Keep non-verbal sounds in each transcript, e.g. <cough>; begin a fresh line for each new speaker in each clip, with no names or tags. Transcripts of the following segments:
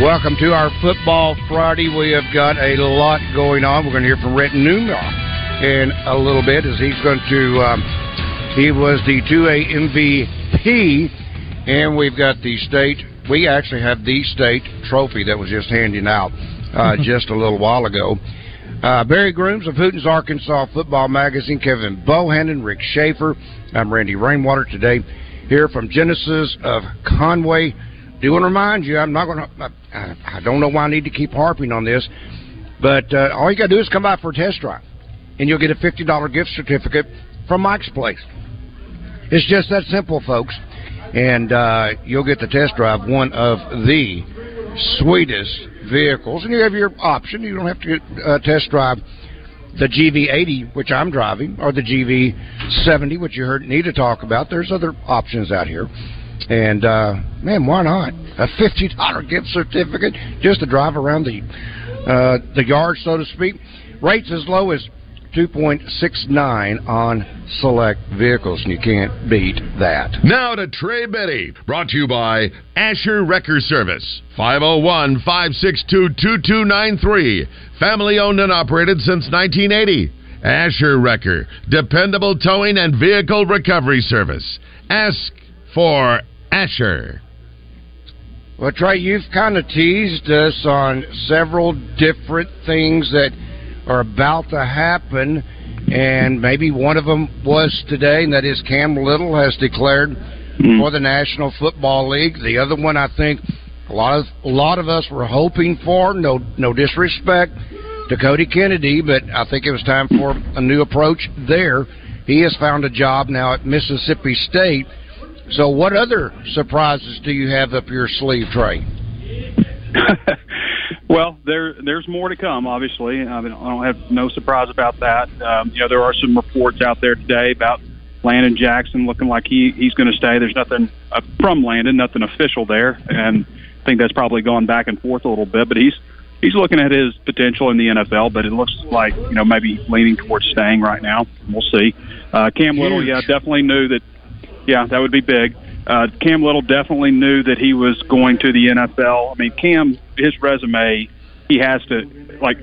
Welcome to our Football Friday. We have got a lot going on. We're going to hear from Rhett Newman in a little bit as he's going to. Um, he was the 2A MVP, and we've got the state. We actually have the state trophy that was just handing out uh, <laughs> just a little while ago. Uh, Barry Grooms of Hooten's Arkansas Football Magazine, Kevin Bohannon, Rick Schaefer. I'm Randy Rainwater today, here from Genesis of Conway. Do want to remind you, I'm not going to. I, I don't know why I need to keep harping on this, but uh, all you got to do is come by for a test drive, and you'll get a fifty dollar gift certificate from Mike's Place. It's just that simple, folks, and uh, you'll get the test drive one of the sweetest vehicles, and you have your option. You don't have to get, uh, test drive the GV80, which I'm driving, or the GV70, which you heard Nita talk about. There's other options out here. And uh, man, why not a fifty dollar gift certificate just to drive around the uh, the yard, so to speak? Rates as low as two point six nine on select vehicles, and you can't beat that.
Now to Trey Biddy, brought to you by Asher Wrecker Service, 501 562 2293. Family owned and operated since 1980. Asher Wrecker, dependable towing and vehicle recovery service. Ask for Asher.
Well, Trey, you've kind of teased us on several different things that are about to happen, and maybe one of them was today, and that is Cam Little has declared
Mm-hmm.
for the National Football League. The other one, I think, a lot of a lot of us were hoping for. No, no disrespect to Cody Kennedy, but I think it was time for a new approach there. He has found a job now at Mississippi State. So, what other surprises do you have up your sleeve, Trey? <laughs>
Well, there there's more to come. Obviously, I, mean, I don't have no surprise about that. Um, you know, there are some reports out there today about Landon Jackson looking like he he's going to stay. There's nothing uh, from Landon, nothing official there, and I think that's probably gone back and forth a little bit. But he's he's looking at his potential in the NFL. But it looks like you know maybe leaning towards staying right now. We'll see. Uh, Cam Little, yeah, definitely knew that. Yeah, that would be big. Uh, Cam Little definitely knew that he was going to the NFL. I mean, Cam, his resume, he has to like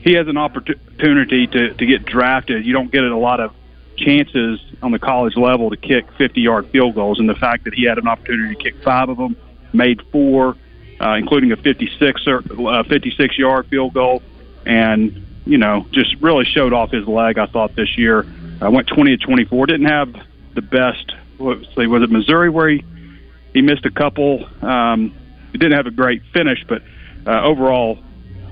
he has an opportunity to to get drafted. You don't get a lot of chances on the college level to kick 50 yard field goals, and the fact that he had an opportunity to kick five of them, made four, uh, including a 56 uh, 56 yard field goal, and you know just really showed off his leg. I thought this year uh, went 20 to 24. Didn't have the best. Let's see, was it Missouri where he he missed a couple? Um, he didn't have a great finish, but uh, overall,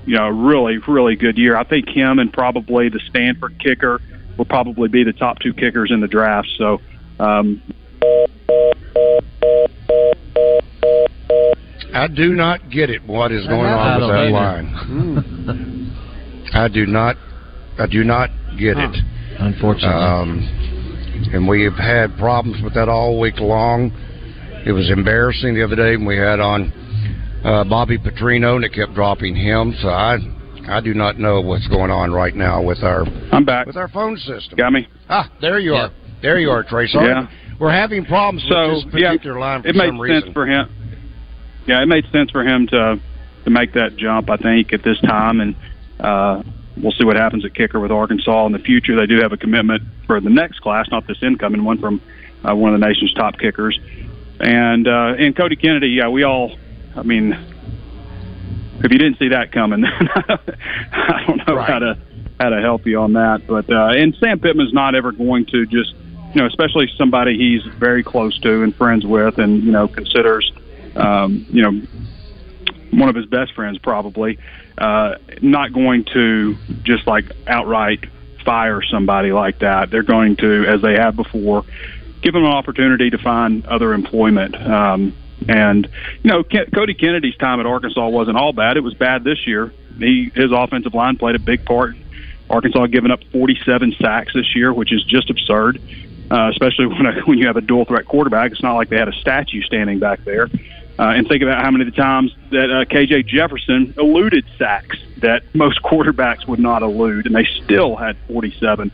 you know, really really good year. I think him and probably the Stanford kicker will probably be the top two kickers in the draft. So. Um,
I do not get it. What is going on with that line? I do not. I do not get it.
Unfortunately.
Um, and we have had problems with that all week long. It was embarrassing the other day when we had on uh, Bobby Petrino, and it kept dropping him. So I, I do not know what's going on right now with our.
I'm back
with our phone system.
Got me.
Ah, there you are. There you are, Trey. Sorry.
Yeah.
We're having problems
So
with this
yeah,
particular line for
it made
some reason.
sense for him. Yeah, it made sense for him to to make that jump. I think at this time, and uh, we'll see what happens at kicker with Arkansas in the future. They do have a commitment for the next class, not this incoming one from uh, one of the nation's top kickers. and uh, and Cody Kennedy, yeah, we all, I mean, if you didn't see that coming, <laughs> I don't know right. how to how to help you on that. But uh, and Sam Pittman's not ever going to just, you know, especially somebody he's very close to and friends with, and you know considers, um, you know, one of his best friends probably, uh, not going to just like outright fire somebody like that. They're going to, as they have before, give them an opportunity to find other employment. Um, and you know, Ke- Cody Kennedy's time at Arkansas wasn't all bad. It was bad this year. He his offensive line played a big part. Arkansas giving up 47 sacks this year, which is just absurd. Uh, especially <laughs> when a, when you have a dual threat quarterback, it's not like they had a statue standing back there. Uh, and think about how many of the times that uh, KJ Jefferson eluded sacks that <laughs> most quarterbacks would not elude, and they still had 47.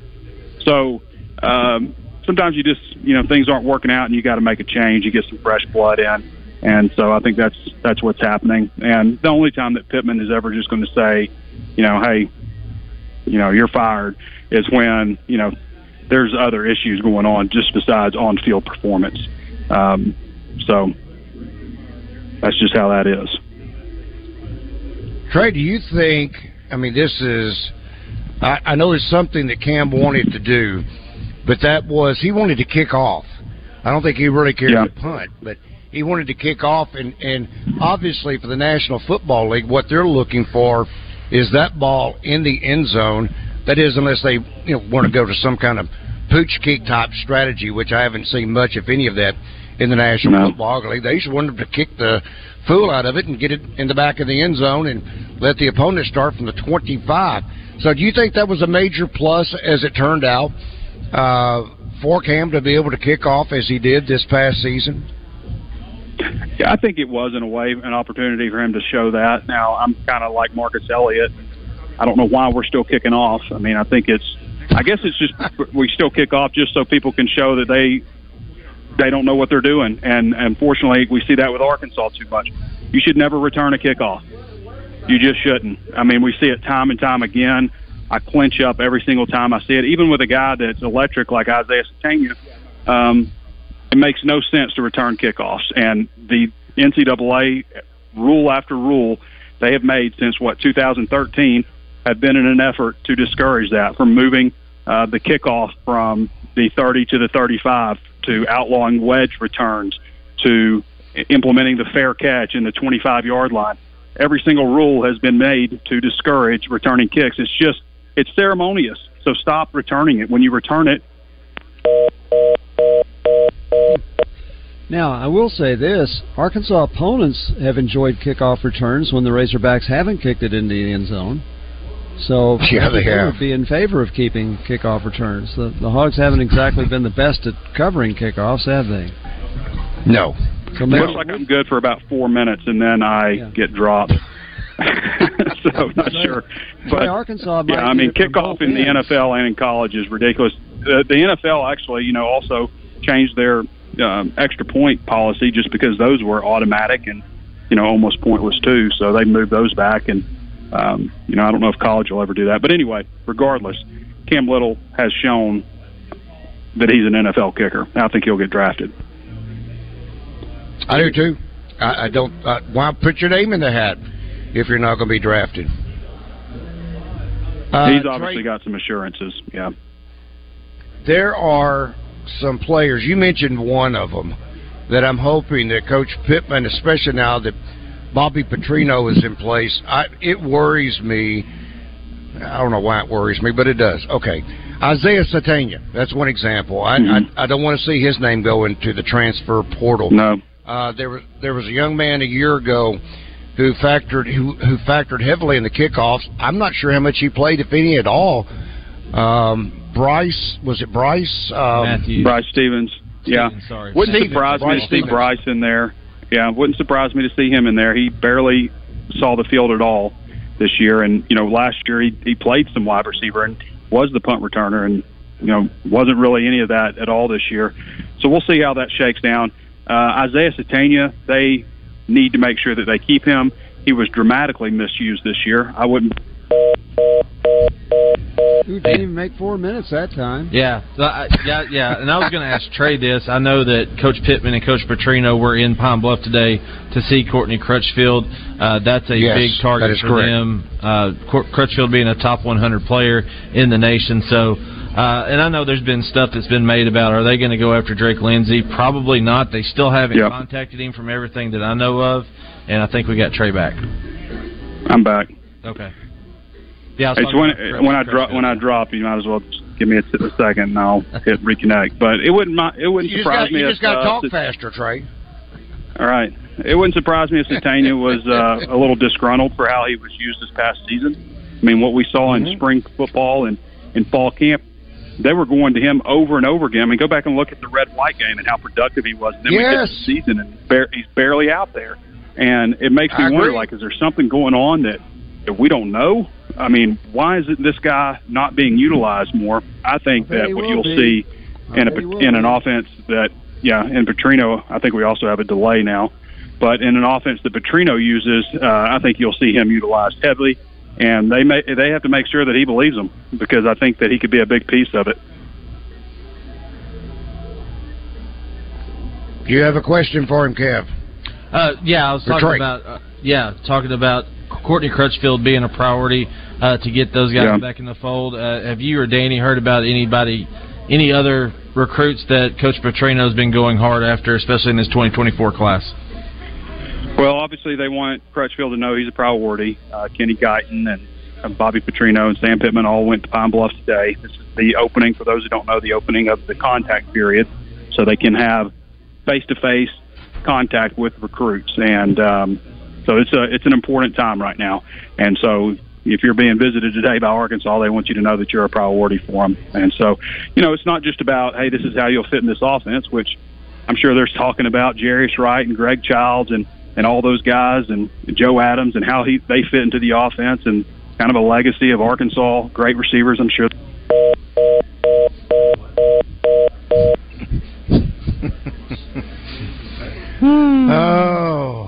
So um, sometimes you just you know things aren't working out and you got to make a change. You get some fresh blood in, and so I think that's that's what's happening. And the only time that Pittman is ever just going to say, you know, hey, you know, you're fired, is when you know there's other issues going on just besides on-field performance. Um, so that's just how that is.
Trey, do you think? I mean, this is. I, I know it's something that Cam wanted to do but that was he wanted to kick off. I don't think he really cared yeah. to punt, but he wanted to kick off, and and obviously for the National Football League, what they're looking for is that ball in the end zone. That is, unless they you know want to go to some kind of pooch kick type strategy, which I haven't seen much, if any, of that in the National no. Football League. They just wanted to kick the fool out of it and get it in the back of the end zone and let the opponent start from the 25. So, do you think that was a major plus as it turned out? uh, for Cam to be able to kick off as he did this past season?
Yeah, I think it was in a way an opportunity for him to show that. Now I'm kind of like Marcus Elliott. I don't know why we're still kicking off. I mean, I think it's. I guess it's just we still kick off just so people can show that they they don't know what they're doing. And unfortunately, we see that with Arkansas too much. You should never return a kickoff. You just shouldn't. I mean, we see it time and time again. I clench up every single time I see it. Even with a guy that's electric like Isaiah Sategna, um, it makes no sense to return kickoffs. And the NCAA rule after rule they have made since what 2013 have been in an effort to discourage that from moving uh, the kickoff from the 30 to the 35 to outlawing wedge returns to implementing the fair catch in the 25 yard line. Every single rule has been made to discourage returning kicks. It's just it's ceremonious. So stop returning it. When you return it.
Now, I will say this Arkansas opponents have enjoyed kickoff returns when the Razorbacks haven't kicked it into the end zone. So <laughs>
yeah, they have.
would be in favor of keeping kickoff returns. The, the Hogs haven't exactly been the best at covering kickoffs, have they?
No.
So Looks like I'm good for about four minutes, and then I yeah. get dropped. <laughs> so I'm not sure.
But Arkansas,
yeah, I mean, kickoff in the NFL and in college is ridiculous. The, the NFL actually, you know, also changed their um, extra point policy just because those were automatic and you know almost pointless too. So they moved those back, and um, you know I don't know if college will ever do that. But anyway, regardless, Cam Little has shown that he's an NFL kicker. I think he'll get drafted.
I do too. I, I don't. Uh, why put your name in the hat? if you're not going to be drafted.
Uh, He's obviously Trey, got some assurances. Yeah.
There are some players. You mentioned one of them that I'm hoping that Coach Pittman, especially now that Bobby Petrino is in place, I, it worries me. I don't know why it worries me, but it does. Okay. Isaiah Sategna, that's one example. I, mm-hmm. I, I don't want to see his name go into the transfer portal.
No.
Uh, there was there was a young man a year ago who factored who, who factored heavily in the kickoffs. I'm not sure how much he played, if any at all. Um, Bryce was it Bryce?
Um, Matthews.
Bryce Stevens. Yeah,
sorry.
Wouldn't
Stevens.
surprise
Bryce
me to see Stevens. Bryce in there. Yeah, wouldn't surprise me to see him in there. He barely saw the field at all this year, and you know, last year he he played some wide receiver and was the punt returner, and you know, wasn't really any of that at all this year. So we'll see how that shakes down. Uh, Isaiah Sategna, they need to make sure that they keep him. He was dramatically misused this year. I wouldn't.
Who didn't even make four minutes that time.
Yeah, so I, yeah, yeah. And I was going to ask Trey this. I know that Coach Pittman and Coach Petrino were in Pine Bluff today to see Courtney Crutchfield. Uh, that's a
yes,
big target for
correct.
them. Uh, Crutchfield being a top 100 player in the nation. So, uh, and I know there's been stuff that's been made about are they going to go after Drake Lindsey? Probably not. They still haven't
Yep.
contacted him from everything that I know of. And I think we got Trey back.
I'm back.
Okay. Yeah, I was
It's when
about
when I drop when I drop, you might as well just give me a, a second and I'll <laughs> hit reconnect. But it wouldn't it wouldn't
You
surprise
got
me
you just got to
uh,
talk
Sit-
faster, Trey.
All right, it wouldn't surprise me if Sategna <laughs> was uh, a little disgruntled for how he was used this past season. I mean, what we saw in spring football and in fall camp, they were going to him over and over again. I mean, go back and look at the red white game and how productive he was. And then we get the season and bar- he's barely out there, and it makes me
I
wonder,
agree.
like, is there something going on that that we don't know? I mean, why is it this guy not being utilized more? I think
I
that what you'll
be.
see
I
in a in an
be.
offense that yeah, in Petrino, I think we also have a delay now. But in an offense that Petrino uses, uh, I think you'll see him utilized heavily, and they may they have to make sure that he believes them because I think that he could be a big piece of it.
Do you have a question for him, Kev?
Uh, yeah, I was talking
Trey.
about uh, yeah, talking about Courtney Crutchfield being a priority uh, to get those guys
Yeah.
back in the fold. Uh, have you or Danny heard about anybody, any other recruits that Coach Petrino has been going hard after, especially in this 2024 class?
Well, obviously they want Crutchfield to know he's a priority. Uh, Kenny Guiton and Bobby Petrino and Sam Pittman all went to Pine Bluff today. This is the opening for those who don't know the opening of the contact period, so they can have face-to-face contact with recruits, and um, so it's a it's an important time right now. And so if you're being visited today by Arkansas, they want you to know that you're a priority for them. And so, you know, it's not just about hey, this is how you'll fit in this offense, which I'm sure there's talking about Jarius Wright and Greg Childs and and all those guys and Joe Adams and how he they fit into the offense and kind of a legacy of Arkansas great receivers. I'm sure. <laughs> Hmm.
Oh.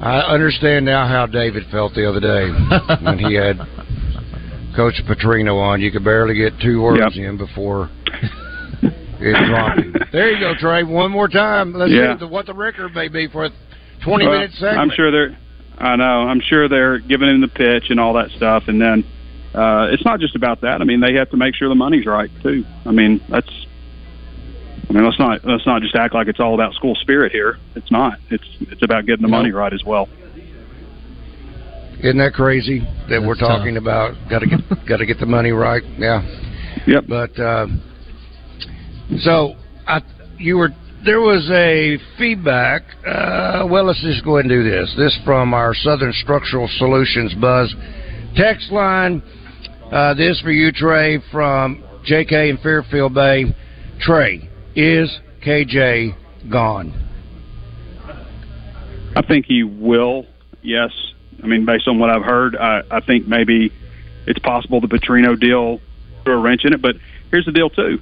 I understand now how David felt the other day <laughs> when he had Coach Petrino on. You could barely get two words
Yep.
in before it dropped. <laughs> There you go, Trey. One more time. Let's
Yeah.
see what the record may be for a 20
Well,
minute segment.
I'm sure they're. I know. I'm sure they're giving him the pitch and all that stuff, and then uh, it's not just about that. I mean, they have to make sure the money's right too. I mean, that's. I mean, let's not let's not just act like it's all about school spirit here. It's not. It's it's about getting the
No.
money right as well.
Isn't that crazy that we're
That's tough.
talking about? Got to get <laughs> got to get the money right. Yeah.
Yep.
But uh, so I, you were there was a feedback. Uh, well, let's just go ahead and do this. This from our Southern Structural Solutions Buzz text line. Uh, this for you, Trey, from J.K. in Fairfield Bay. Trey, is KJ gone?
I think he will. Yes. I mean, based on what I've heard, I, I think maybe it's possible the Petrino deal threw a wrench in it. But here's the deal too.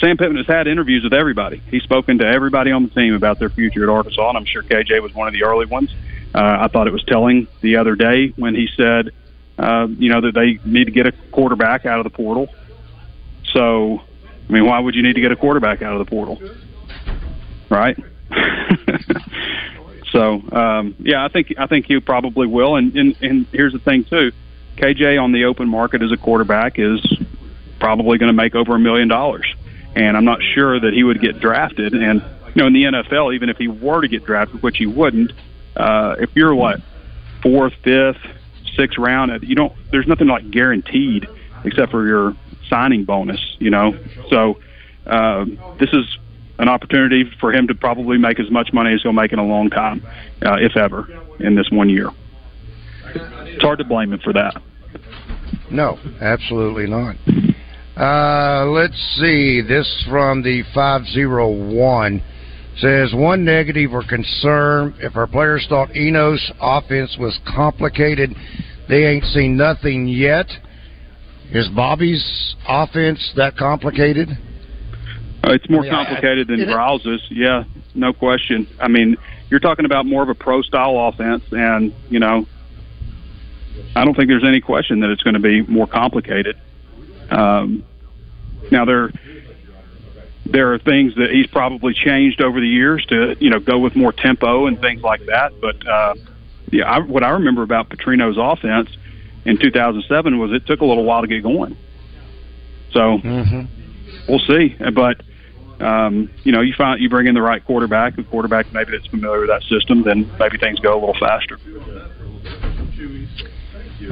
Sam Pittman has had interviews with everybody. He's spoken to everybody on the team about their future at Arkansas, and I'm sure KJ was one of the early ones. Uh, I thought it was telling the other day when he said, uh, you know, that they need to get a quarterback out of the portal. So, I mean, why would you need to get a quarterback out of the portal? Right? <laughs> so, um, yeah, I think I think he probably will. And, and and here's the thing too, KJ on the open market as a quarterback is probably going to make over a million dollars, and I'm not sure that he would get drafted. And you know, in the NFL, even if he were to get drafted, which he wouldn't, uh, if you're what fourth, fifth, sixth round, you don't. There's nothing like guaranteed except for your signing bonus. You know, so uh, this is an opportunity for him to probably make as much money as he'll make in a long time, uh, if ever, in this one year. It's hard to blame him for that.
No, absolutely not. Uh, let's see. This from the 501 says one negative or concern if our players thought Enos' offense was complicated, they ain't seen nothing yet. Is Bobby's offense that complicated?
Uh, it's more
Yeah, I-
complicated than Rouse's. Yeah, no question. I mean, you're talking about more of a pro style offense, and you know, I don't think there's any question that it's going to be more complicated. Um, now there there are things that he's probably changed over the years to you know go with more tempo and things like that. But uh, yeah, I, what I remember about Petrino's offense in 2007 was it took a little while to get going. So
mm-hmm.
we'll see. But um, you know, you find you bring in the right quarterback, a quarterback maybe that's familiar with that system, then maybe things go a little faster.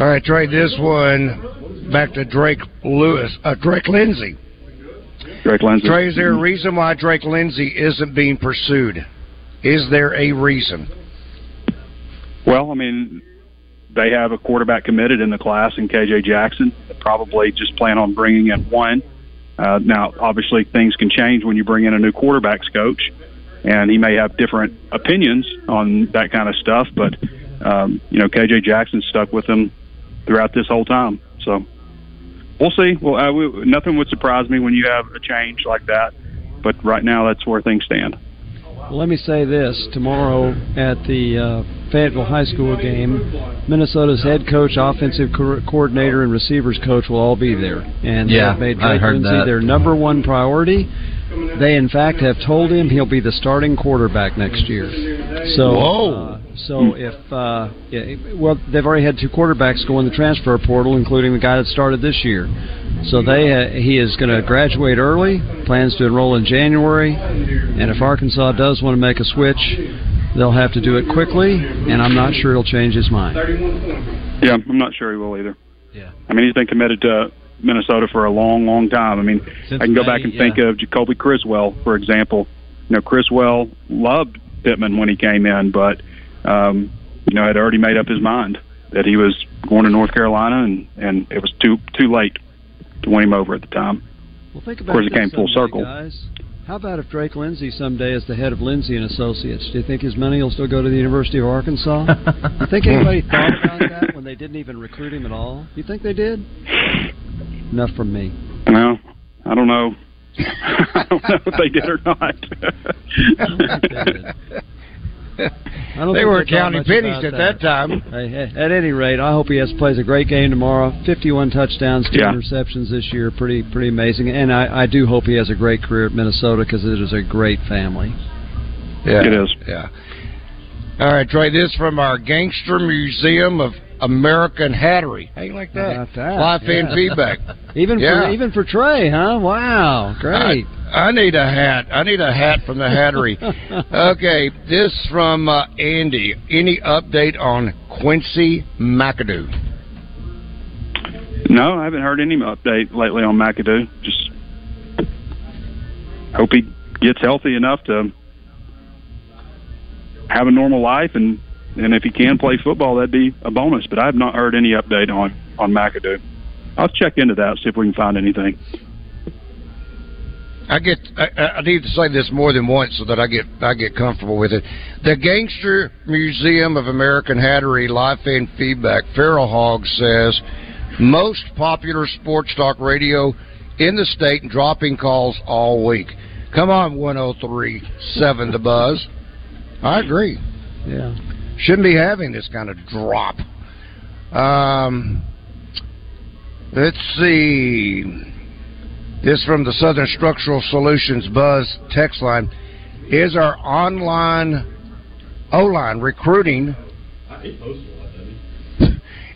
All right, Trey. This one back to Drake Lewis, uh, Drake Lindsey.
Drake Lindsey.
Trey, is there a reason why Drake Lindsey isn't being pursued? Is there a reason?
Well, I mean, they have a quarterback committed in the class in KJ Jackson. They probably just plan on bringing in one. Uh, now, obviously, things can change when you bring in a new quarterbacks coach, and he may have different opinions on that kind of stuff. But um, you know, KJ Jackson stuck with him throughout this whole time. So we'll see. Well, uh, we, nothing would surprise me when you have a change like that. But right now, that's where things stand.
Let me say this: tomorrow at the uh, Fayetteville High School game, Minnesota's head coach, offensive co- coordinator, and receivers coach will all be there, and
yeah,
they've made
Drake
Lindsey their number one priority. They, in fact, have told him he'll be the starting quarterback next year. So,
Whoa.
Uh, so if uh, yeah, well, they've already had two quarterbacks go in the transfer portal, including the guy that started this year. So they uh, he is going to graduate early. Plans to enroll in January, and if Arkansas does want to make a switch, they'll have to do it quickly. And I'm not sure he'll change his mind.
Yeah, I'm not sure he will either.
Yeah.
I mean, he's been committed to Minnesota for a long, long time. I mean,
Since
I can go
May,
back and
yeah.
think of Jacoby Criswell, for example. You know, Criswell loved Pittman when he came in, but um, you know, had already made up his mind that he was going to North Carolina, and and it was too too late to win him over at the time.
Well, think about of
course, it
this
came full circle.
guys. How about if Drake Lindsey someday is the head of Lindsey and Associates? Do you think his money will still go to the University of Arkansas? <laughs> you think anybody thought about that when they didn't even recruit him at all? Do You think they did? Enough from me.
Well, I don't know. <laughs> I don't know if they did or not. <laughs>
I don't
They were
thought
counting pennies at that time.
Hey, hey, at any rate, I hope he has plays a great game tomorrow. Fifty-one touchdowns, two
Yeah.
interceptions this year, pretty pretty amazing. And I, I do hope he has a great career at Minnesota because it is a great family.
Yeah,
It is.
Yeah. All right, Trey. This is from our Gangster Museum of American Hattery. How you like that?
about that?
Live fan
Yeah.
feedback. <laughs>
Even
Yeah.
for even for Trey, huh? Wow, great.
I, I need a hat. I need a hat from the Hattery. <laughs> okay, this from uh, Andy. Any update on Quincy McAdoo?
no, I haven't heard any update lately on McAdoo. Just hope he gets healthy enough to have a normal life, and and if he can play football, that'd be a bonus. But I have not heard any update on on McAdoo. I'll check into that see if we can find anything.
I get. I, I need to say this more than once so that I get I get comfortable with it. The Gangster Museum of American Hattery live fan feedback. Feral Hog says most popular sports talk radio in the state and dropping calls all week. Come on, one zero three seven the buzz. I agree.
Yeah.
Shouldn't be having this kind of drop. Um, let's see. This from the Southern Structural Solutions Buzz text line. Is our online O line recruiting?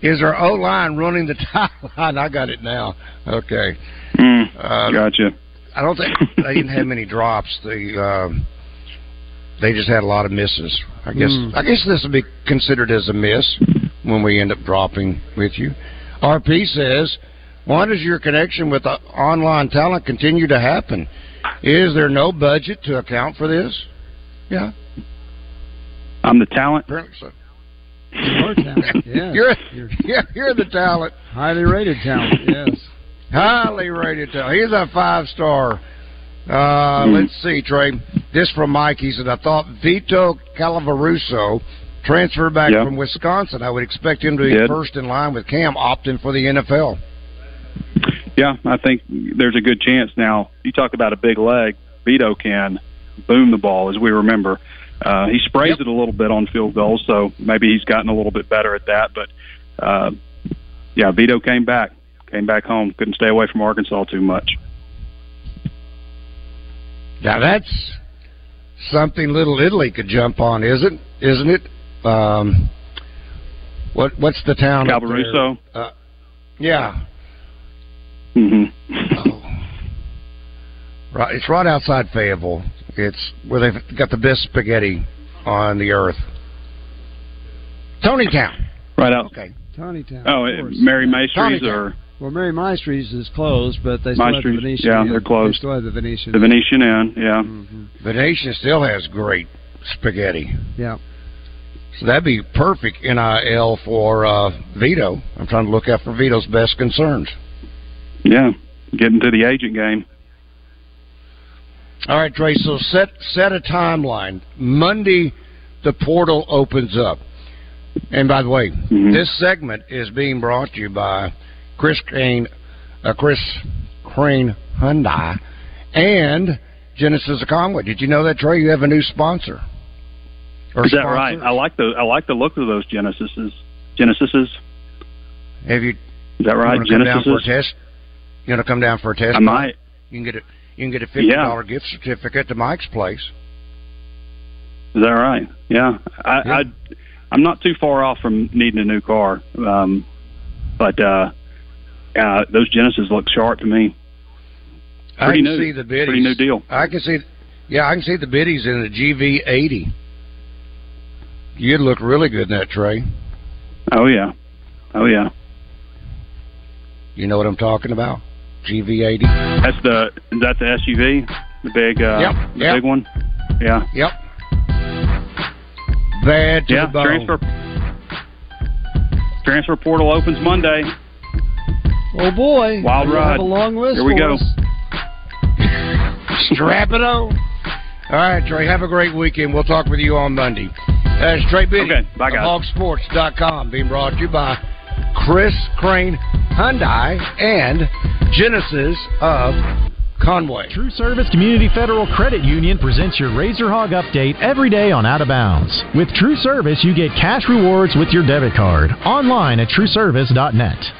Is our O line running the <laughs> tie line? I got it now. Okay.
Mm,
Uh,
gotcha.
I don't think they didn't have many drops. The um, they just had a lot of misses. I guess
Hmm.
I guess this would be considered as a miss when we end up dropping with you. RP says, "Why does your connection with the online talent continue to happen? Is there no budget to account for this?" Yeah,
I'm the talent.
apparently so.
You are talented. Yeah.
You're,
You're
you're you're the talent,
highly rated talent. Yes.
highly rated talent. He's a five star. Uh,
Hmm.
Let's see, Trey. This from Mike. He said, "I thought Vito Calvaruso transferred back
Yeah.
from Wisconsin. I would expect him to be
Did.
first in line with Cam, opting for the NFL."
Yeah, I think there's a good chance. Now, you talk about a big leg. Vito can boom the ball, as we remember. Uh, he sprays
Yep.
it a little bit on field goals, so maybe he's gotten a little bit better at that. But uh, yeah, Vito came back, came back home, couldn't stay away from Arkansas too much.
Now that's something Little Italy could jump on, isn't isn't it? Um, what what's the town?
Calvaruso.
Uh, yeah.
hmm
Oh. Right, it's right outside Fayetteville. It's where they've got the best spaghetti on the earth. Tontitown.
Right out.
Okay.
Tontitown.
Oh,
of course.
Mary Maestri's
Tontitown.
or
Well, Mary Maestri's is closed, but they still have the Venetian.
yeah,
Inn.
they're closed.
They still have the Venetian.
the Venetian Inn. Yeah.
hmm
Venetian still has great spaghetti.
Yeah.
So that'd be perfect NIL for uh, Vito. I'm trying to look out for Vito's best concerns.
Yeah. Getting to the agent game.
All right, Trey. So set set a timeline. Monday, the portal opens up. And by the way,
Mhm.
this segment is being brought to you by Chris Crane, uh, Chris Crane Hyundai, and Genesis of Conway. Did you know that, Trey? You have a new sponsor. Or
Is that right? I like the I like the look of those Genesises. Genesises.
Have you?
Is that right?
You want to come down for a
Genesises.
test? You want to come down for a test?
I might.
You can get a you can get a fifty dollar gift certificate to Mike's place.
Is that right? Yeah. I,
Yeah.
I I'm not too far off from needing a new car. Um, but uh, uh, those Genesis look sharp to me.
I can
new.
see the biddies.
Pretty new deal.
I can see, yeah, I can see the biddies in the GV80. You'd look really good in that tray.
Oh yeah. Oh yeah.
You know what I'm talking about? GV80.
That's the is that the SUV, the big uh,
Yep,
the
yep.
big one. Yeah.
Yep. Bad to
yeah.
the bone.
Transfer transfer portal opens Monday.
Oh boy!
Wild
We
ride.
Have a long list.
Here we
for
go.
us.
Strap it on. All right, Trey. Have a great weekend. We'll talk with you on Monday. That's Trey Biddy
Okay, bye,
of
guys.
Hogsports.com, being brought to you by Chris Crane Hyundai and Genesis of Conway.
True Service Community Federal Credit Union presents your Razor Hog update every day on Out of Bounds. With True Service, you get cash rewards with your debit card. Online at trueservice.net.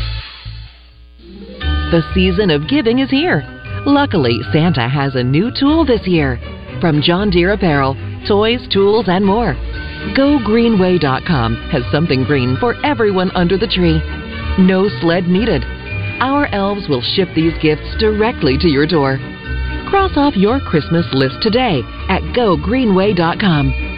The season of giving is here. Luckily, Santa has a new tool this year. From John Deere Apparel, toys, tools, and more. GoGreenway.com has something green for everyone under the tree. No sled needed. Our elves will ship these gifts directly to your door. Cross off your Christmas list today at GoGreenway.com.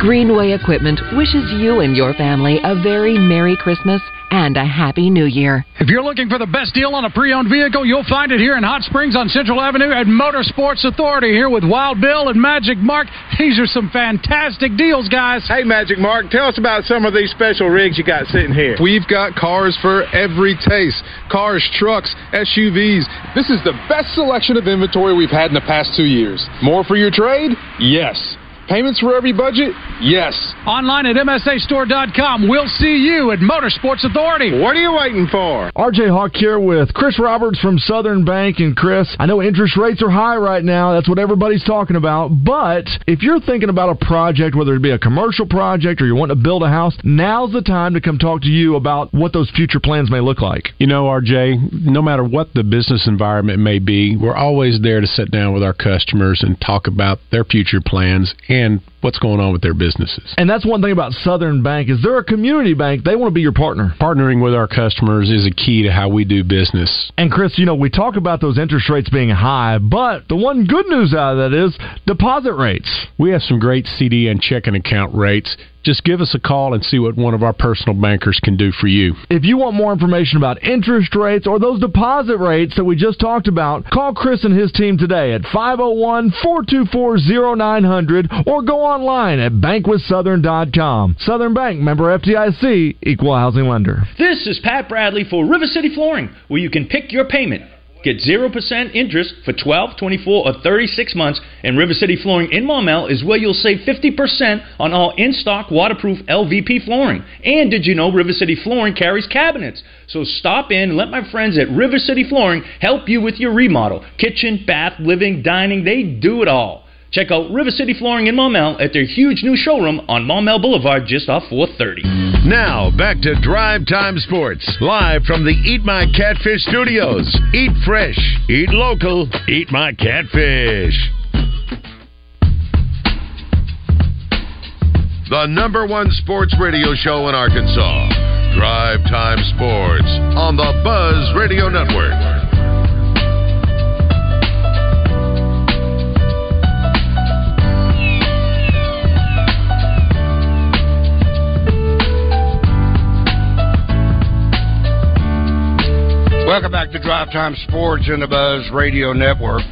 Greenway Equipment wishes you and your family a very Merry Christmas and a Happy New Year.
If you're looking for the best deal on a pre-owned vehicle, you'll find it here in Hot Springs on Central Avenue at Motorsports Authority here with Wild Bill and Magic Mark. These are some fantastic deals, guys.
Hey, Magic Mark, tell us about some of these special rigs you got sitting here.
We've got cars for every taste cars, trucks, SUVs. This is the best selection of inventory we've had in the past two years. More for your trade? Yes. Payments for every budget? Yes.
Online at MSAstore.com. We'll see you at Motorsports Authority.
What are you waiting for?
RJ Hawk here with Chris Roberts from Southern Bank. And Chris, I know interest rates are high right now. That's what everybody's talking about. But if you're thinking about a project, whether it be a commercial project or you want to build a house, now's the time to come talk to you about what those future plans may look like.
You know, RJ, no matter what the business environment may be, we're always there to sit down with our customers and talk about their future plans and what's going on with their businesses.
And that's one thing about Southern Bank is they're a community bank. They want to be your partner.
Partnering with our customers is a key to how we do business.
And Chris, you know, we talk about those interest rates being high, but the one good news out of that is deposit rates.
We have some great CD and checking account rates just give us a call and see what one of our personal bankers can do for you.
If you want more information about interest rates or those deposit rates that we just talked about, call Chris and his team today at 501 424 0900 or go online at bankwithsouthern.com. Southern Bank, member FDIC, equal housing lender.
This is Pat Bradley for River City Flooring, where you can pick your payment. Get 0% interest for 12, 24, or 36 months, and River City Flooring in Maumelle is where you'll save 50% on all in stock waterproof LVP flooring. And did you know River City Flooring carries cabinets? So stop in and let my friends at River City Flooring help you with your remodel kitchen, bath, living, dining, they do it all. Check out River City Flooring in Maumelle at their huge new showroom on Maumelle Boulevard just off 430.
Now, back to Drive Time Sports, live from the Eat My Catfish studios. Eat fresh, eat local, eat my catfish. The number one sports radio show in Arkansas. Drive Time Sports on the Buzz Radio Network.
Welcome back to Drive Time Sports in the Buzz Radio Network.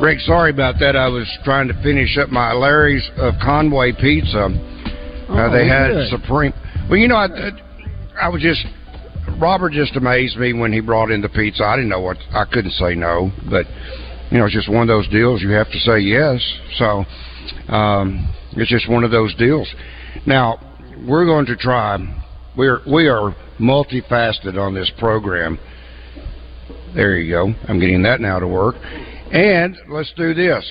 Rick, sorry about that. I was trying to finish up my Larry's of Conway Pizza.
Oh,
uh, they had
good.
Supreme. Well, you know, I, I was just Robert just amazed me when he brought in the pizza. I didn't know what I couldn't say no, but you know, it's just one of those deals. You have to say yes. So um, it's just one of those deals. Now we're going to try. We're we are multifaceted on this program. There you go. I'm getting that now to work. And let's do this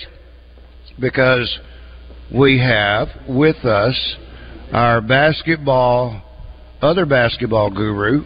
because we have with us our basketball, other basketball guru,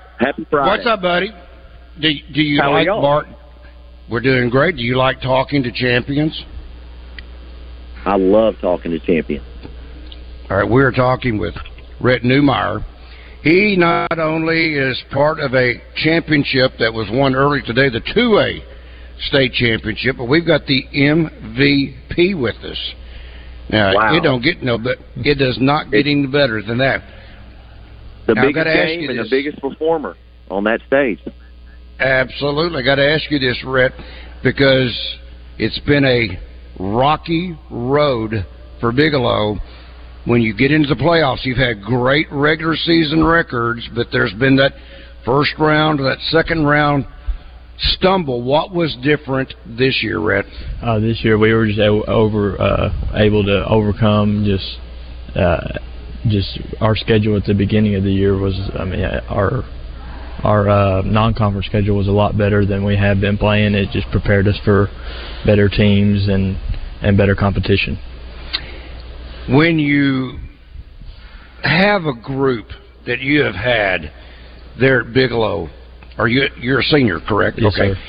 Happy Friday.
What's up, buddy? Do, do you
How
like? Bart? We're doing great. Do you like talking to champions?
I love talking to champions.
All right, we're talking with Rhett Newmeyer. He not only is part of a championship that was won early today, the 2A state championship, but we've got the MVP with us. Now,
Wow.
it don't get no, but it does not get any better than that.
The
Now,
biggest game and
this.
the biggest performer on that stage.
Absolutely. I got to ask you this, Rhett, because it's been a rocky road for Bigelow. When you get into the playoffs, you've had great regular season records, but there's been that first round, that second round stumble. What was different this year, Rhett?
Uh, this year we were just over uh, able to overcome just uh, just our schedule at the beginning of the year was I mean our our uh, non-conference schedule was a lot better than we had been playing. It just prepared us for better teams and and better competition.
When you have a group that you have had there at Bigelow, are you you're a senior, correct?
Yes,
okay.
sir.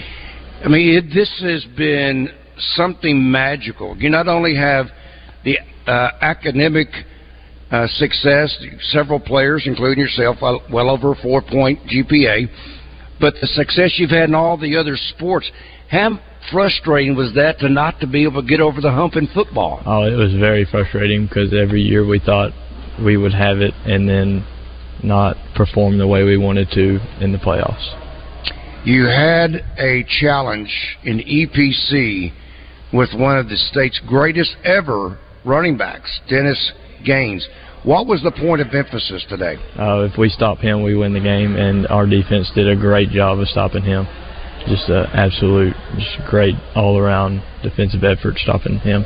I mean, it, this has been something magical. You not only have the uh, academic uh, success, several players, including yourself, well, over a four point GPA, but the success you've had in all the other sports. How frustrating was that to not to be able to get over the hump in football?
Oh, it was very frustrating because every year we thought we would have it and then not perform the way we wanted to in the playoffs.
You had a challenge in EPC with one of the state's greatest ever running backs, Dennis Gaines. What was the point of emphasis today?
Uh, if we stop him, we win the game, and our defense did a great job of stopping him. Just an absolute, just great all-around defensive effort stopping him.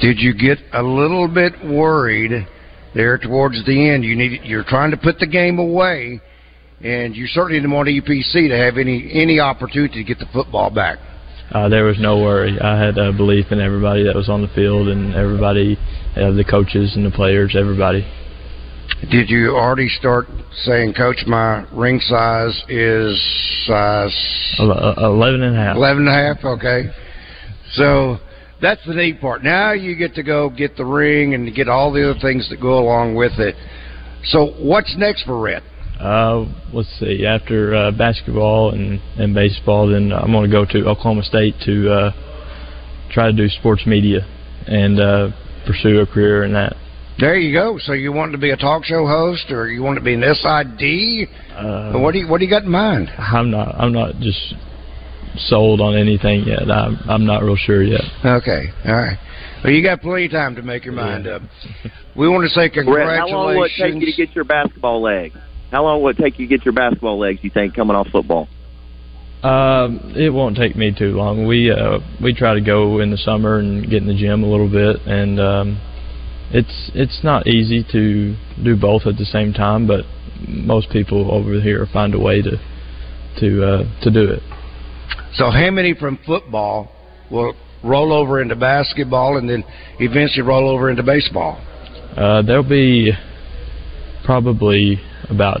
Did you get a little bit worried there towards the end? You need you're trying to put the game away, and you certainly didn't want EPC to have any any opportunity to get the football back.
Uh, there was no worry. I had uh, belief in everybody that was on the field and everybody, uh, the coaches and the players, everybody.
Did you already start saying, Coach, my ring size is size
uh, Eleven and a half.
Eleven and a half. Okay. So that's the neat part. Now you get to go get the ring and get all the other things that go along with it. So what's next for Rhett?
Uh, let's see. After uh, basketball and, and baseball, then I'm going to go to Oklahoma State to uh, try to do sports media and uh, pursue a career in that.
There you go. So you want to be a talk show host, or you want to be an SID?
Uh,
what do you What do you got in mind?
I'm not. I'm not just sold on anything yet. I'm. I'm not real sure yet.
Okay. All right. Well, you got plenty of time to make your mind up. We want to say
Brett,
congratulations.
how long will it take you to get your basketball legs? How long will it take you to get your basketball legs? You think coming off football?
Um, it won't take me too long. We uh, we try to go in the summer and get in the gym a little bit, and um, it's it's not easy to do both at the same time. But most people over here find a way to to uh, to do it.
So, how many from football will roll over into basketball and then eventually roll over into baseball?
Uh, there'll be probably about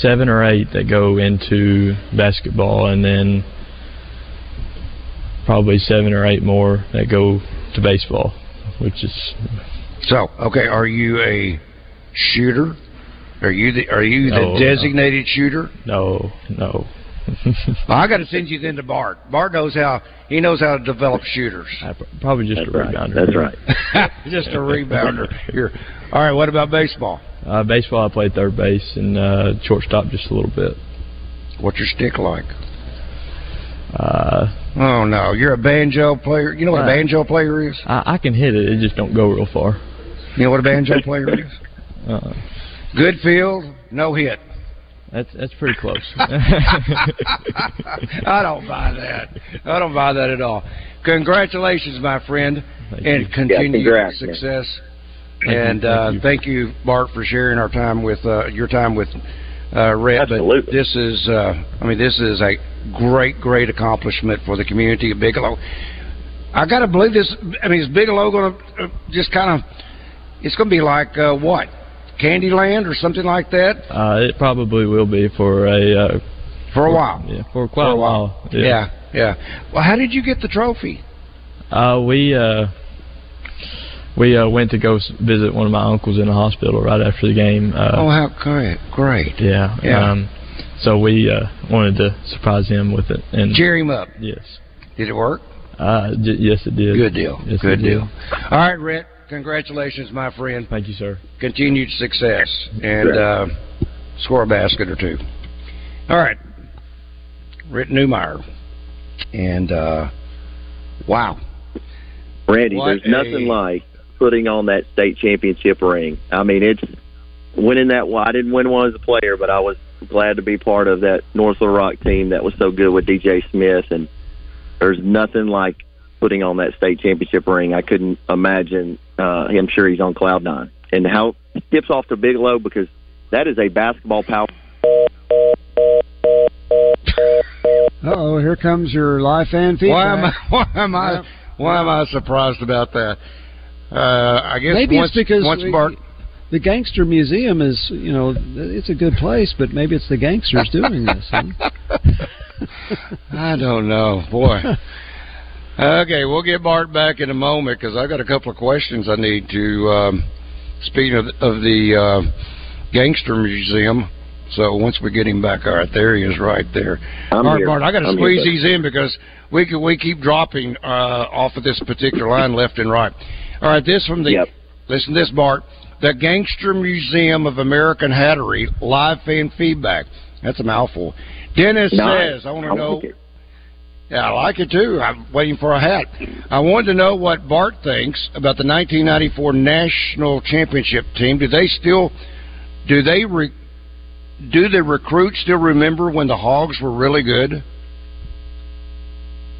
seven or eight that go into basketball, and then probably seven or eight more that go to baseball, which is
So, okay, are you a shooter? Are you the Are you the
No, no.
designated shooter?
no, no. <laughs>
Well, I got to send you then to Bart. Bart knows how he knows how to develop shooters.
Probably just
That's
a
right.
rebounder.
That's right. <laughs>
just a rebounder. Here. All right. What about baseball?
Uh, baseball, I played third base and uh, shortstop just a little bit.
What's your stick like?
Uh,
Oh no, you're a banjo player. You know what a
Uh,
banjo player is?
I, I can hit it; it just don't go real far.
You know what a banjo <laughs> player is?
Uh,
Good field, no hit.
that's that's pretty close. <laughs> <laughs>
I don't buy that. I don't buy that at all. Congratulations, my friend, and
you.
continued
Yeah, congrats, man.
Success.
Thank you,
and
thank
uh,
you.
thank you, Bart, for sharing our time with uh, your time with uh, Rhett.
Absolutely.
But this is, uh, I mean, this is a great, great accomplishment for the community of Bigelow. I got to believe this. I mean, is Bigelow going to uh, just kind of? It's going to be like uh, what? Candyland or something like that
uh, it probably will be for a uh,
for a while.
yeah for quite
For
a while.
Yeah, yeah. Well, how did you get the trophy?
Uh, we uh, we uh, went to go visit one of my uncles in the hospital right after the game. Uh,
oh, how great! Great.
yeah.
yeah.
Um, so we uh, wanted to surprise him with it, and
Cheer him up.
yes,
Did it work?
uh, j- yes, it did.
Good deal.
Yes,
Good
it did.
deal. All right, Rhett. Congratulations, my friend.
Thank you, sir.
Continued success and uh, score a basket or two. All right, Rhett Newmeyer. And uh, wow,
Randy,
What
there's nothing
a-
like putting on that state championship ring. I mean, it's winning that. Well, I didn't win one as a player, but I was glad to be part of that North Little Rock team that was so good with DJ Smith. And there's nothing like putting on that state championship ring. I couldn't imagine. Uh, I'm sure he's on cloud nine. And how he skips off to Bigelow because that is a basketball power.
Oh, here comes your live fan feedback.
why am I? <laughs> Why am I? Why am I surprised about that? Uh, I guess
Maybe
once,
it's because
once
we-
Bart
the Gangster Museum is, you know, it's a good place, but maybe it's the gangsters doing this. Huh? <laughs>
I don't know, boy. okay, we'll get Bart back in a moment because I've got a couple of questions I need to. Um, speaking of, of the uh, Gangster Museum, so once we get him back, all right, there he is, right there.
I'm
all right,
here.
Bart, I got to
I'm here,
squeeze these in because we could, we keep dropping uh, off of this particular line left and right. All right, this from the
Yep.
listen to this, Bart. The Gangster Museum of American Hattery live fan feedback. That's a mouthful. Dennis
Nice.
says, I want to know.
like.
Yeah, I like it too. I'm waiting for a hat. I wanted to know what Bart thinks about the 1994 national championship team. Do they still, do they, re, do the recruits still remember when the Hogs were really good?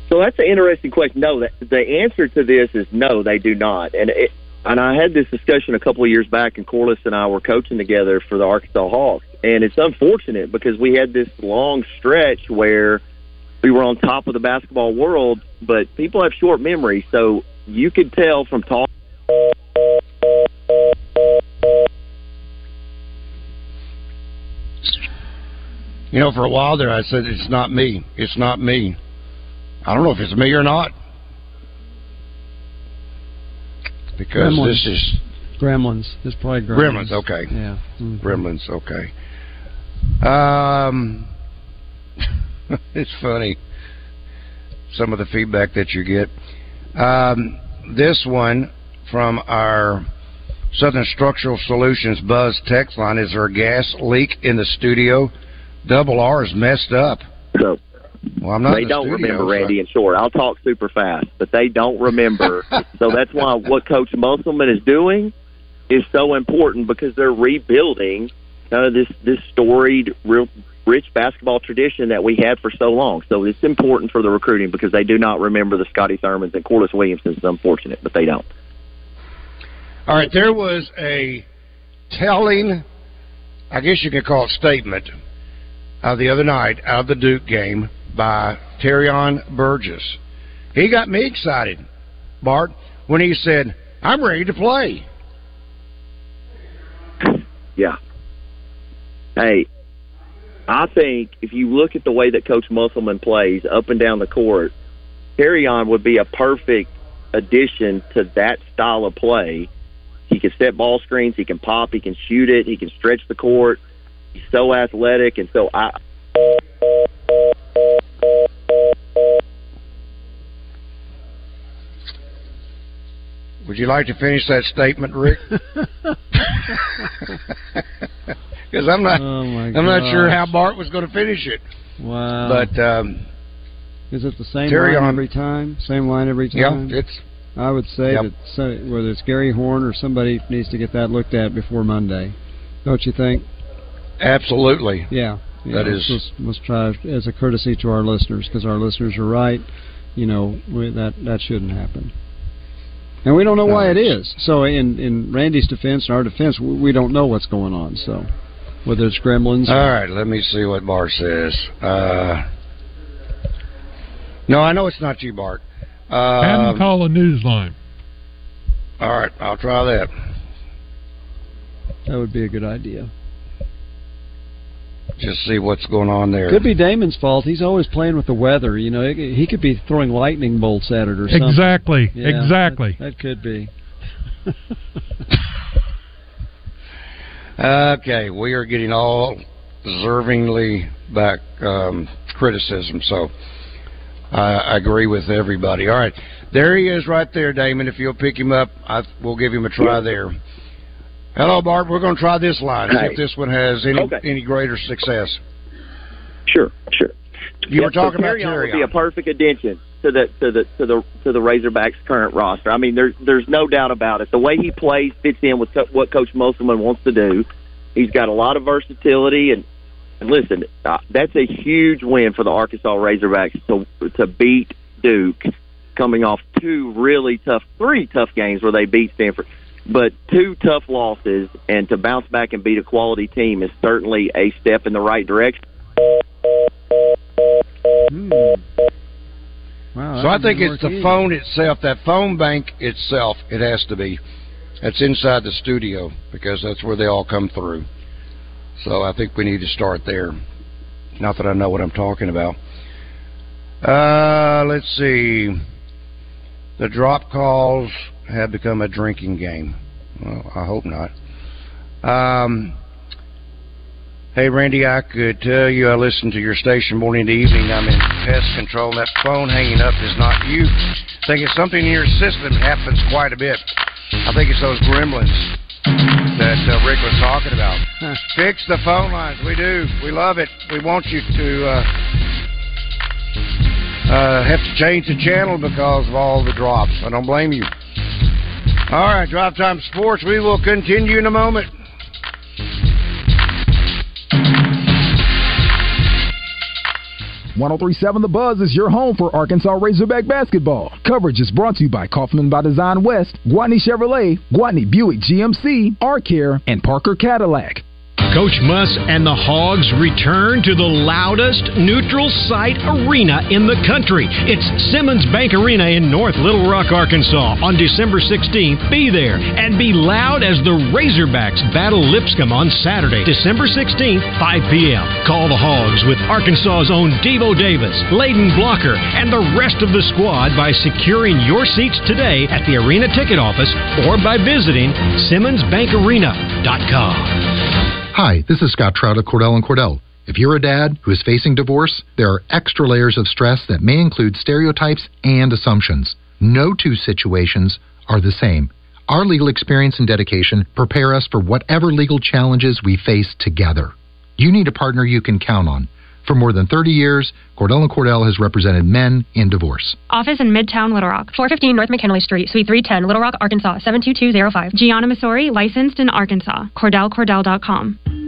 So that's an interesting question. No, the, answer to this is no, they do not. And it, and I had this discussion a couple of years back, and Corliss and I were coaching together for the Arkansas Hawks. And it's unfortunate because we had this long stretch where we were on top of the basketball world, but people have short memories, so you could tell from talking.
You know, for a while there, I said it's not me. It's not me. I don't know if it's me or not because
Gremlins.
this is
Gremlins. It's probably Gremlins.
Gremlins. Okay.
Yeah. Mhm.
Gremlins. Okay. Um, <laughs> it's funny some of the feedback that you get. Um, this one from our Southern Structural Solutions Buzz text line: Is there a gas leak in the studio? Double R is messed up.
So
well, I'm not.
they
the
don't
studio,
remember
so-
Randy. In short, I'll talk super fast, but they don't remember. <laughs> so that's why what Coach Musselman is doing is so important because they're rebuilding kind of this this storied, real rich basketball tradition that we had for so long. So it's important for the recruiting because they do not remember the Scotty Thurmans and Corliss Williamsons. It's unfortunate, but they don't.
All right, there was a telling, I guess you could call it statement, uh, the other night out of the Duke game by Terrion Burgess. He got me excited, Bart, when he said, I'm ready to play.
Yeah. Hey, I think if you look at the way that Coach Musselman plays up and down the court, on would be a perfect addition to that style of play. He can set ball screens, he can pop, he can shoot it, he can stretch the court. He's so athletic, and so I.
Would you like to finish that statement, Rick? <laughs> <laughs> Because I'm not,
Oh,
I'm not sure how. Bart was going to finish it.
Wow.
But um,
is it the same line
on-
every time? Same line every time.
Yeah, it's-
I would say
Yep.
that so, whether it's Gary Horn or somebody needs to get that looked at before Monday. Don't you think?
absolutely,
Yeah. yeah
That is-
let's, let's try as a courtesy to our listeners because our listeners are right. You know we, that that shouldn't happen, and we don't know why it is. So in in Randy's defense and our defense, we, we don't know what's going on. So whether it's Gremlins,
All right, let me see what Bart says. Uh, no, I know it's not you, Bart.
Have
Uh,
him call a news line.
all right, I'll try that.
that would be a good idea.
Just see what's going on there.
Could be Damon's fault. He's always playing with the weather. You know, he he could be throwing lightning bolts at it or something.
Exactly,
Yeah,
exactly.
That, that could be. <laughs>
Okay, we are getting all deservingly back um, criticism, so I, I agree with everybody. All right, there he is, right there, Damon. If you'll pick him up, I, we'll give him a try there. Hello, Bart. We're going to try this line. See if this one has any
Okay.
any greater success.
Sure, sure.
You were
Yeah, so
talking about
Terrion would
Terrion.
be a perfect addition to the to the to the to the Razorbacks' current roster. I mean, there's there's no doubt about it. The way he plays fits in with co- what Coach Musselman wants to do. He's got a lot of versatility, and, and listen, uh, that's a huge win for the Arkansas Razorbacks to to beat Duke, coming off two really tough, three tough games where they beat Stanford. But two tough losses, and to bounce back and beat a quality team is certainly a step in the right direction.
Hmm. Wow,
So I think it's
work
the
either.
phone itself, that phone bank itself. It has to be. That's inside the studio because that's where they all come through. So I think we need to start there. Not that I know what I'm talking about. Uh, let's see. The drop calls have become a drinking game. Well, I hope not. Um, hey, Randy, I could tell you I listen to your station morning to evening. I'm in pest control. That phone hanging up is not you. I think it's something in your system happens quite a bit. I think it's those gremlins that uh, Rick was talking about. Fix the phone lines. We do. We love it. We want you to uh, uh, have to change the channel because of all the drops. I don't blame you. All right, Drive Time Sports. We will continue in a moment.
1037 The Buzz is your home for Arkansas Razorback basketball. Coverage is brought to you by Kaufman by Design West, Gwatney Chevrolet, Gwatney Buick GMC, R Care, and Parker Cadillac.
Coach Muss and the Hogs return to the loudest neutral site arena in the country. It's Simmons Bank Arena in North Little Rock, Arkansas on December 16th. Be there and be loud as the Razorbacks battle Lipscomb on Saturday, December 16th, 5 p.m. Call the Hogs with Arkansas's own Devo Davis, Layden Blocker, and the rest of the squad by securing your seats today at the arena ticket office or by visiting SimmonsBankArena.com.
Hi, this is Scott Trout of Cordell and Cordell. If you're a dad who is facing divorce, there are extra layers of stress that may include stereotypes and assumptions. No two situations are the same. Our legal experience and dedication prepare us for whatever legal challenges we face together. You need a partner you can count on. For more than 30 years, Cordell and Cordell has represented men in divorce.
Office in Midtown Little Rock, 415 North McKinley Street, Suite 310, Little Rock, Arkansas, 72205. Gianna Missouri, licensed in Arkansas. CordellCordell.com.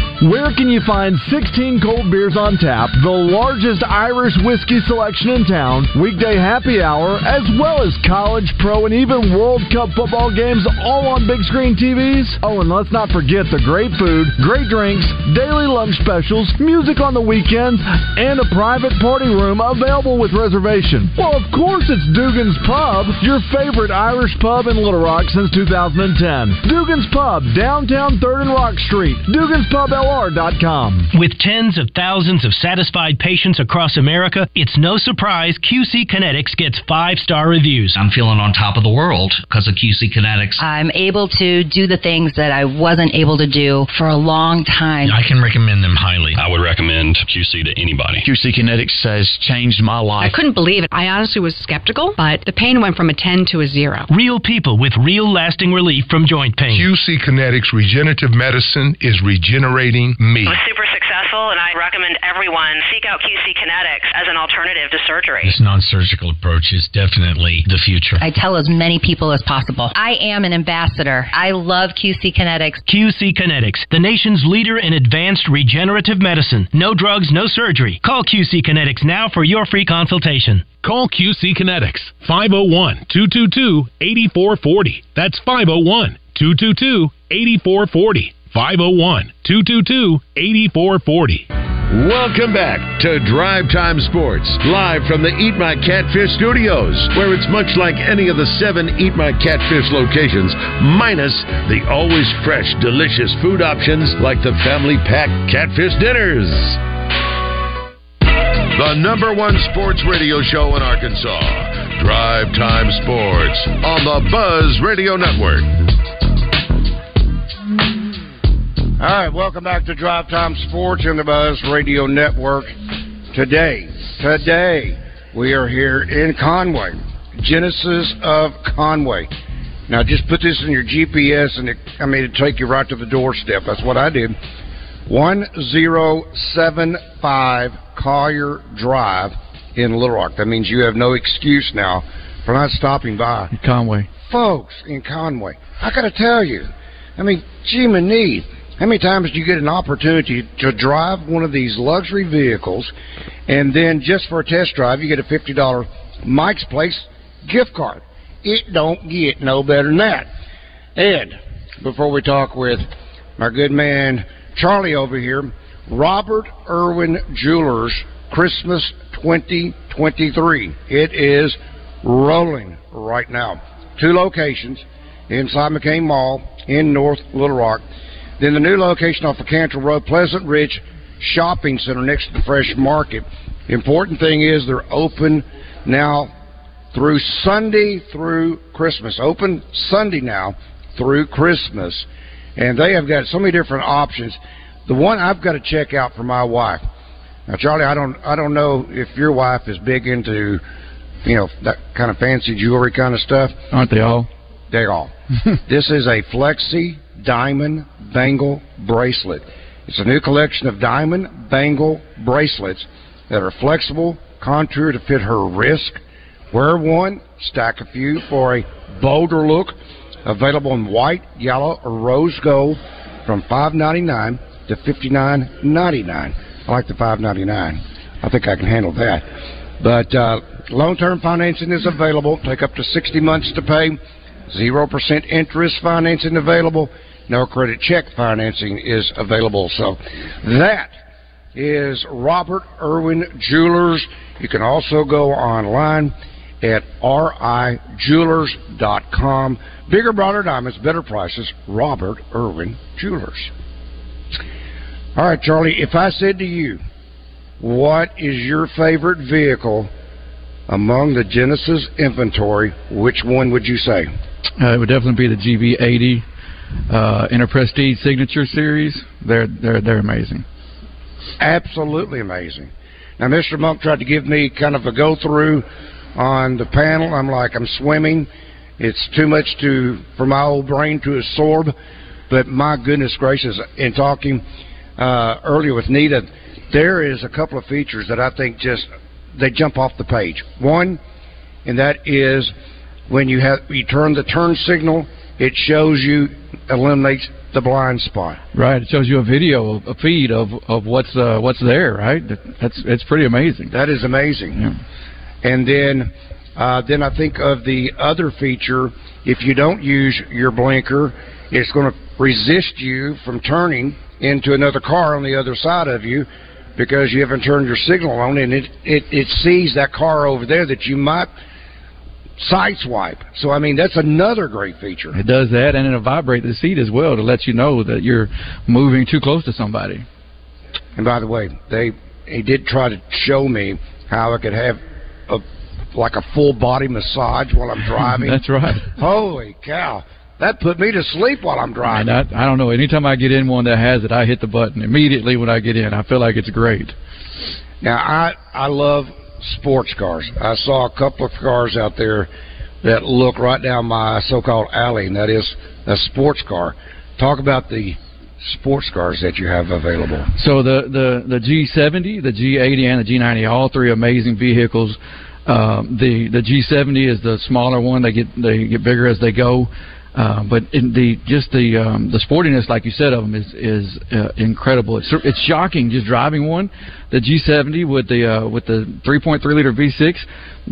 Where can you find 16 cold beers on tap, the largest Irish whiskey selection in town, weekday happy hour, as well as college, pro, and even World Cup football games all on big screen TVs? Oh, and let's not forget the great food, great drinks, daily lunch specials, music on the weekends, and a private party room available with reservation. Well, of course it's Dugan's Pub, your favorite Irish pub in Little Rock since 2010. Dugan's Pub, downtown 3rd and Rock Street. Dugan's Pub LR.com.
With tens of thousands of satisfied patients across America, it's no surprise QC Kinetix gets five star reviews.
I'm feeling on top of the world because of QC Kinetix.
I'm able to do the things that I wasn't able to do for a long time.
I can recommend them highly.
I would recommend QC to anybody.
QC Kinetix has changed my life.
I couldn't believe it. I honestly was skeptical, but the pain went from a 10 to a 0.
Real people with real lasting relief from joint pain.
QC Kinetix Regenerative Medicine is regenerating me.
It was super successful, and I recommend everyone seek out QC Kinetix as an alternative to surgery.
This non surgical approach is definitely the future.
I tell as many people as possible. I am an ambassador. I love QC Kinetix.
QC Kinetix, the nation's leader in advanced regenerative medicine. No drugs, no surgery. Call QC Kinetix now for your free consultation.
Call QC Kinetix 501 222 8440. That's 501 222 8440. 501 222 8440.
Welcome back to Drive Time Sports, live from the Eat My Catfish studios, where it's much like any of the seven Eat My Catfish locations, minus the always fresh, delicious food options like the family pack catfish dinners. The number one sports radio show in Arkansas, Drive Time Sports, on the Buzz Radio Network.
All right, welcome back to Drive Time Sports in the Buzz Radio Network. Today, today, we are here in Conway, Genesis of Conway. Now, just put this in your GPS, and it, I mean, it'll take you right to the doorstep. That's what I did. 1075 Collier Drive in Little Rock. That means you have no excuse now for not stopping by.
In Conway.
Folks in Conway, I got to tell you, I mean, gee, need. How many times do you get an opportunity to drive one of these luxury vehicles, and then just for a test drive, you get a fifty dollar Mike's Place gift card? It don't get no better than that. Ed, before we talk with my good man Charlie over here, Robert Irwin Jewelers Christmas 2023. It is rolling right now. Two locations inside McCain Mall in North Little Rock. Then the new location off of Cantrell Road, Pleasant Ridge Shopping Center next to the Fresh Market. The important thing is they're open now through Sunday through Christmas. Open Sunday now through Christmas. And they have got so many different options. The one I've got to check out for my wife. Now, Charlie, I don't, I don't know if your wife is big into, you know, that kind of fancy jewelry kind of stuff.
Aren't they all?
They all. <laughs> this is a Flexi diamond bangle bracelet. It's a new collection of diamond bangle bracelets that are flexible, contour to fit her wrist. Wear one, stack a few for a bolder look. Available in white, yellow, or rose gold from five ninety nine to fifty nine ninety nine. I like the five ninety nine. I think I can handle that. But uh, long term financing is available. Take up to sixty months to pay. Zero percent interest financing available. No credit check financing is available. So that is Robert Irwin Jewelers. You can also go online at rijewelers.com. Bigger, broader diamonds, better prices. Robert Irwin Jewelers. All right, Charlie, if I said to you, what is your favorite vehicle among the Genesis inventory, which one would you say?
Uh, it would definitely be the GV80 uh, a Prestige Signature Series. They're they're they're amazing.
Absolutely amazing. Now, Mr. Monk tried to give me kind of a go through on the panel. I'm like, I'm swimming. It's too much to for my old brain to absorb. But my goodness gracious, in talking uh, earlier with Nita, there is a couple of features that I think just they jump off the page. One, and that is when you have you turn the turn signal, it shows you eliminates the blind spot.
Right. It shows you a video, a feed of of what's uh, what's there. Right. That's it's pretty amazing.
That is amazing.
Yeah.
And then uh, then I think of the other feature. If you don't use your blinker, it's going to resist you from turning into another car on the other side of you because you haven't turned your signal on, and it it, it sees that car over there that you might sideswipe. So I mean that's another great feature.
It does that, and it'll vibrate the seat as well to let you know that you're moving too close to somebody.
And by the way, they he did try to show me how I could have a like a full body massage while I'm <laughs> driving.
That's right.
Holy cow. That put me to sleep while I'm driving.
And I, I don't know. Anytime I get in one that has it, I hit the button immediately when I get in. I feel like it's great.
Now I I love sports cars. I saw a couple of cars out there that look right down my so-called alley, and that is a sports car. Talk about the sports cars that you have available.
So the the the G70, the G80, and the G90, all three amazing vehicles. Um, the the G70 is the smaller one. They get they get bigger as they go. Uh, but in the just the um, the sportiness, like you said, of them is is uh, incredible. It's it's shocking just driving one. The G70 with the uh, with the 3.3 liter V6,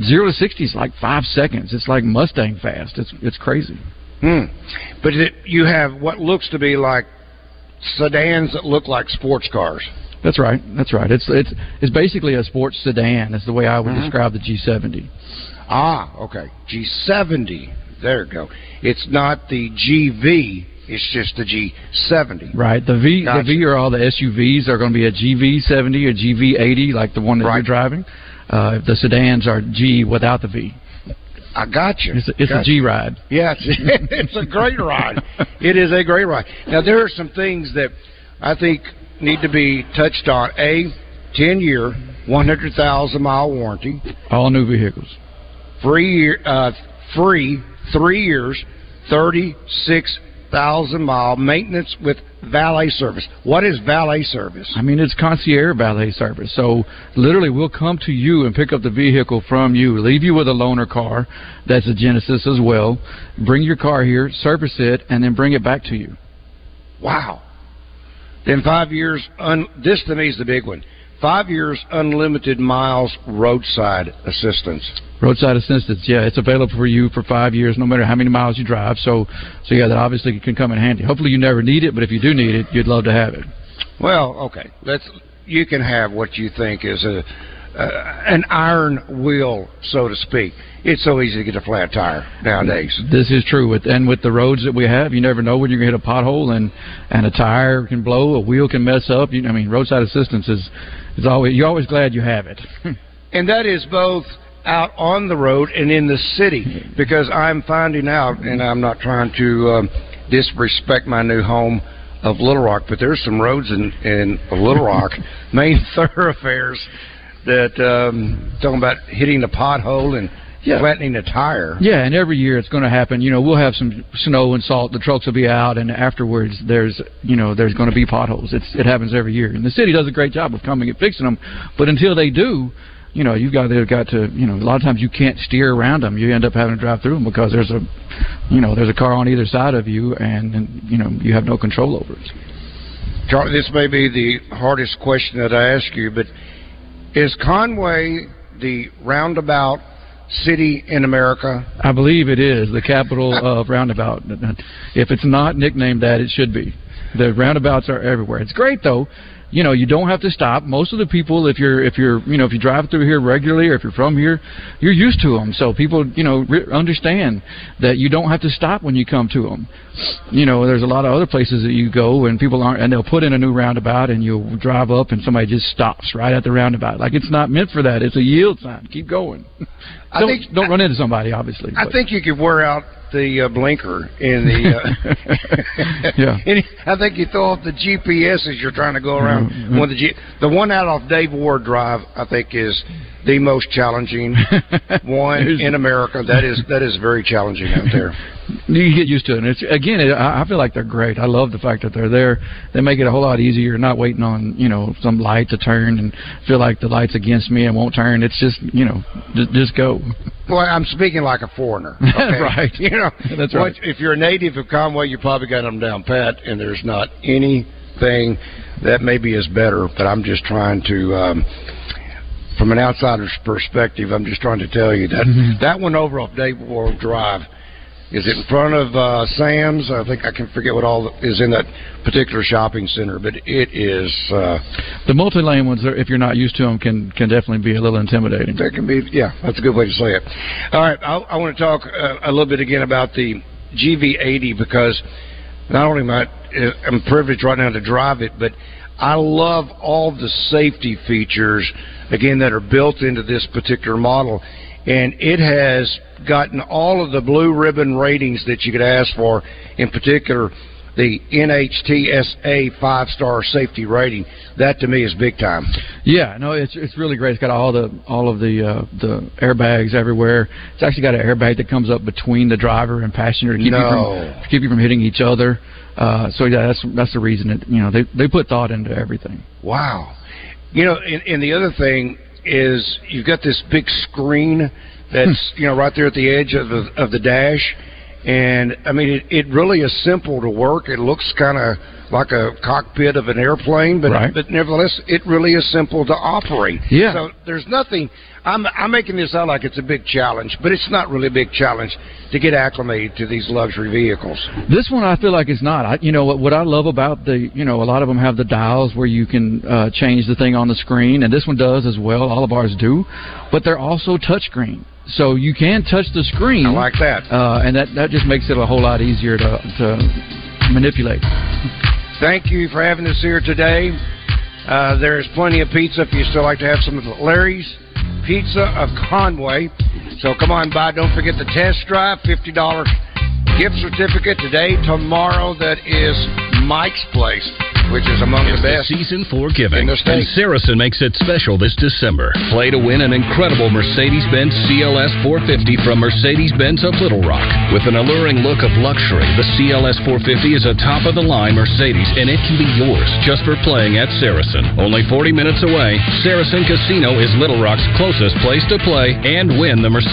zero to sixty is like five seconds. It's like Mustang fast. It's it's crazy.
Hmm. But it, you have what looks to be like sedans that look like sports cars.
That's right. That's right. It's it's it's basically a sports sedan. That's the way I would
Mhm.
describe the G70.
Ah, okay. G70. There you go. It's not the GV. It's just the G70.
Right. The V
Gotcha.
the V are all the SUVs are going to be a GV70 or GV80 like the one that you're driving. Uh, the sedans are G without the V.
I got you.
It's a, it's a. G ride.
Yeah, it's, <laughs> it's a great ride. It is a great ride. Now there are some things that I think need to be touched on. A ten year, one hundred thousand mile warranty.
All new vehicles.
Free year, uh, free three years, thirty six thousand mile maintenance with valet service. What is valet service?
I mean, it's concierge valet service. So literally, we'll come to you and pick up the vehicle from you, leave you with a loaner car that's a Genesis as well, bring your car here, service it, and then bring it back to you.
Wow. Then five years. Un, this to me is the big one. Five years unlimited miles roadside assistance.
Roadside assistance, yeah, it's available for you for five years, no matter how many miles you drive. So, so yeah, that obviously can come in handy. Hopefully, you never need it, but if you do need it, you'd love to have it.
Well, okay. Let's. You can have what you think is a uh, an iron wheel, so to speak. It's so easy to get a flat tire nowadays.
This is true, with and with the roads that we have, you never know when you're going to hit a pothole, and and a tire can blow, a wheel can mess up. You, I mean, roadside assistance is is always you're always glad you have it.
And that is both out on the road and in the city because I'm finding out, and I'm not trying to um, disrespect my new home of Little Rock, but there's some roads in, in Little Rock, <laughs> main thoroughfares, that um, talking about hitting the pothole and
Yeah.
flattening the tire.
Yeah, and every year it's going to happen. You know, we'll have some snow and salt. The trucks will be out, and afterwards there's you know there's going to be potholes. It's it happens every year, and the city does a great job of coming and fixing them. But until they do, you know, you've got they've got to you know a lot of times you can't steer around them. You end up having to drive through them because there's a you know there's a car on either side of you, and, and you know you have no control over it.
Charlie, this may be the hardest question that I ask you, but is Conway the roundabout city in America?
I believe it is the capital uh, of roundabout. If it's not nicknamed that, it should be. The roundabouts are everywhere. It's great though. You know, you don't have to stop. Most of the people, if you're if you're you know if you drive through here regularly or if you're from here, you're used to them. So people you know re- understand that you don't have to stop when you come to them. You know, there's a lot of other places that you go and people aren't, and they'll put in a new roundabout and you'll drive up and somebody just stops right at the roundabout. Like it's not meant for that. It's a yield sign. Keep going.
I
don't
think-
don't run into somebody, obviously.
I
but-
think you could wear out the uh, blinker in the. Uh, <laughs>
Yeah. <laughs>
I think you throw off the GPS as you're trying to go around.
Mhm.
One the, G- the one out off Dave Ward Drive, I think, is the most challenging <laughs> one in America. That is that is very challenging out there. <laughs>
you get used to it. And it's again, it, I feel like they're great. I love the fact that they're there. They make it a whole lot easier. Not waiting on you know some light to turn and feel like the light's against me and won't turn. It's just you know just, just go.
Well, I'm speaking like a foreigner. <laughs> Okay?
Right.
You know,
That's
what-
right.
If you're a native of Conway, you probably got them down pat, and there's not anything that maybe is better. But I'm just trying to, um, from an outsider's perspective, I'm just trying to tell you that
Mm-hmm.
that one over off Dave Ward Drive. Is in front of uh, Sam's? I think I can forget what all is in that particular shopping center, but it is. Uh,
The multi-lane ones, are, if you're not used to them, can can definitely be a little intimidating.
That can be, yeah, that's a good way to say it. All right, I, I want to talk uh, a little bit again about the GV80 because not only am I uh, I'm privileged right now to drive it, but I love all the safety features again that are built into this particular model, and it has gotten all of the blue ribbon ratings that you could ask for. In particular, the NHTSA five star safety rating. That to me is big time.
Yeah, no, it's it's really great. It's got all the all of the uh, the airbags everywhere. It's actually got an airbag that comes up between the driver and passenger to keep you from to keep you from hitting each other. Uh, so yeah, that's that's the reason that you know they they put thought into everything.
Wow. You know, and, and the other thing is you've got this big screen that's you know right there at the edge of the of the dash, and I mean it, it really is simple to work. It looks kind of like a cockpit of an airplane, but
Right.
but nevertheless it really is simple to operate.
Yeah.
So there's nothing. I'm I'm making this sound like it's a big challenge, but it's not really a big challenge to get acclimated to these luxury vehicles.
This one I feel like it's not. I, you know what, what I love about the you know a lot of them have the dials where you can uh, change the thing on the screen, and this one does as well. All of ours do, but they're also touchscreen, so you can touch the screen. I
like that,
uh, and that that just makes it a whole lot easier to to manipulate.
Thank you for having us here today. Uh, there is plenty of pizza if you still like to have some of Larry's Pizza of Conway. So come on by. Don't forget the test drive, $50 gift certificate today. Tomorrow, that is Mike's Place, which is among
It's
the
the
best.
season for giving,
in the state.
and Saracen makes it special this December. Play to win an incredible Mercedes-Benz CLS 450 from Mercedes-Benz of Little Rock. With an alluring look of luxury, the CLS 450 is a top-of-the-line Mercedes, and it can be yours just for playing at Saracen. Only 40 minutes away, Saracen Casino is Little Rock's closest place to play and win the Mercedes.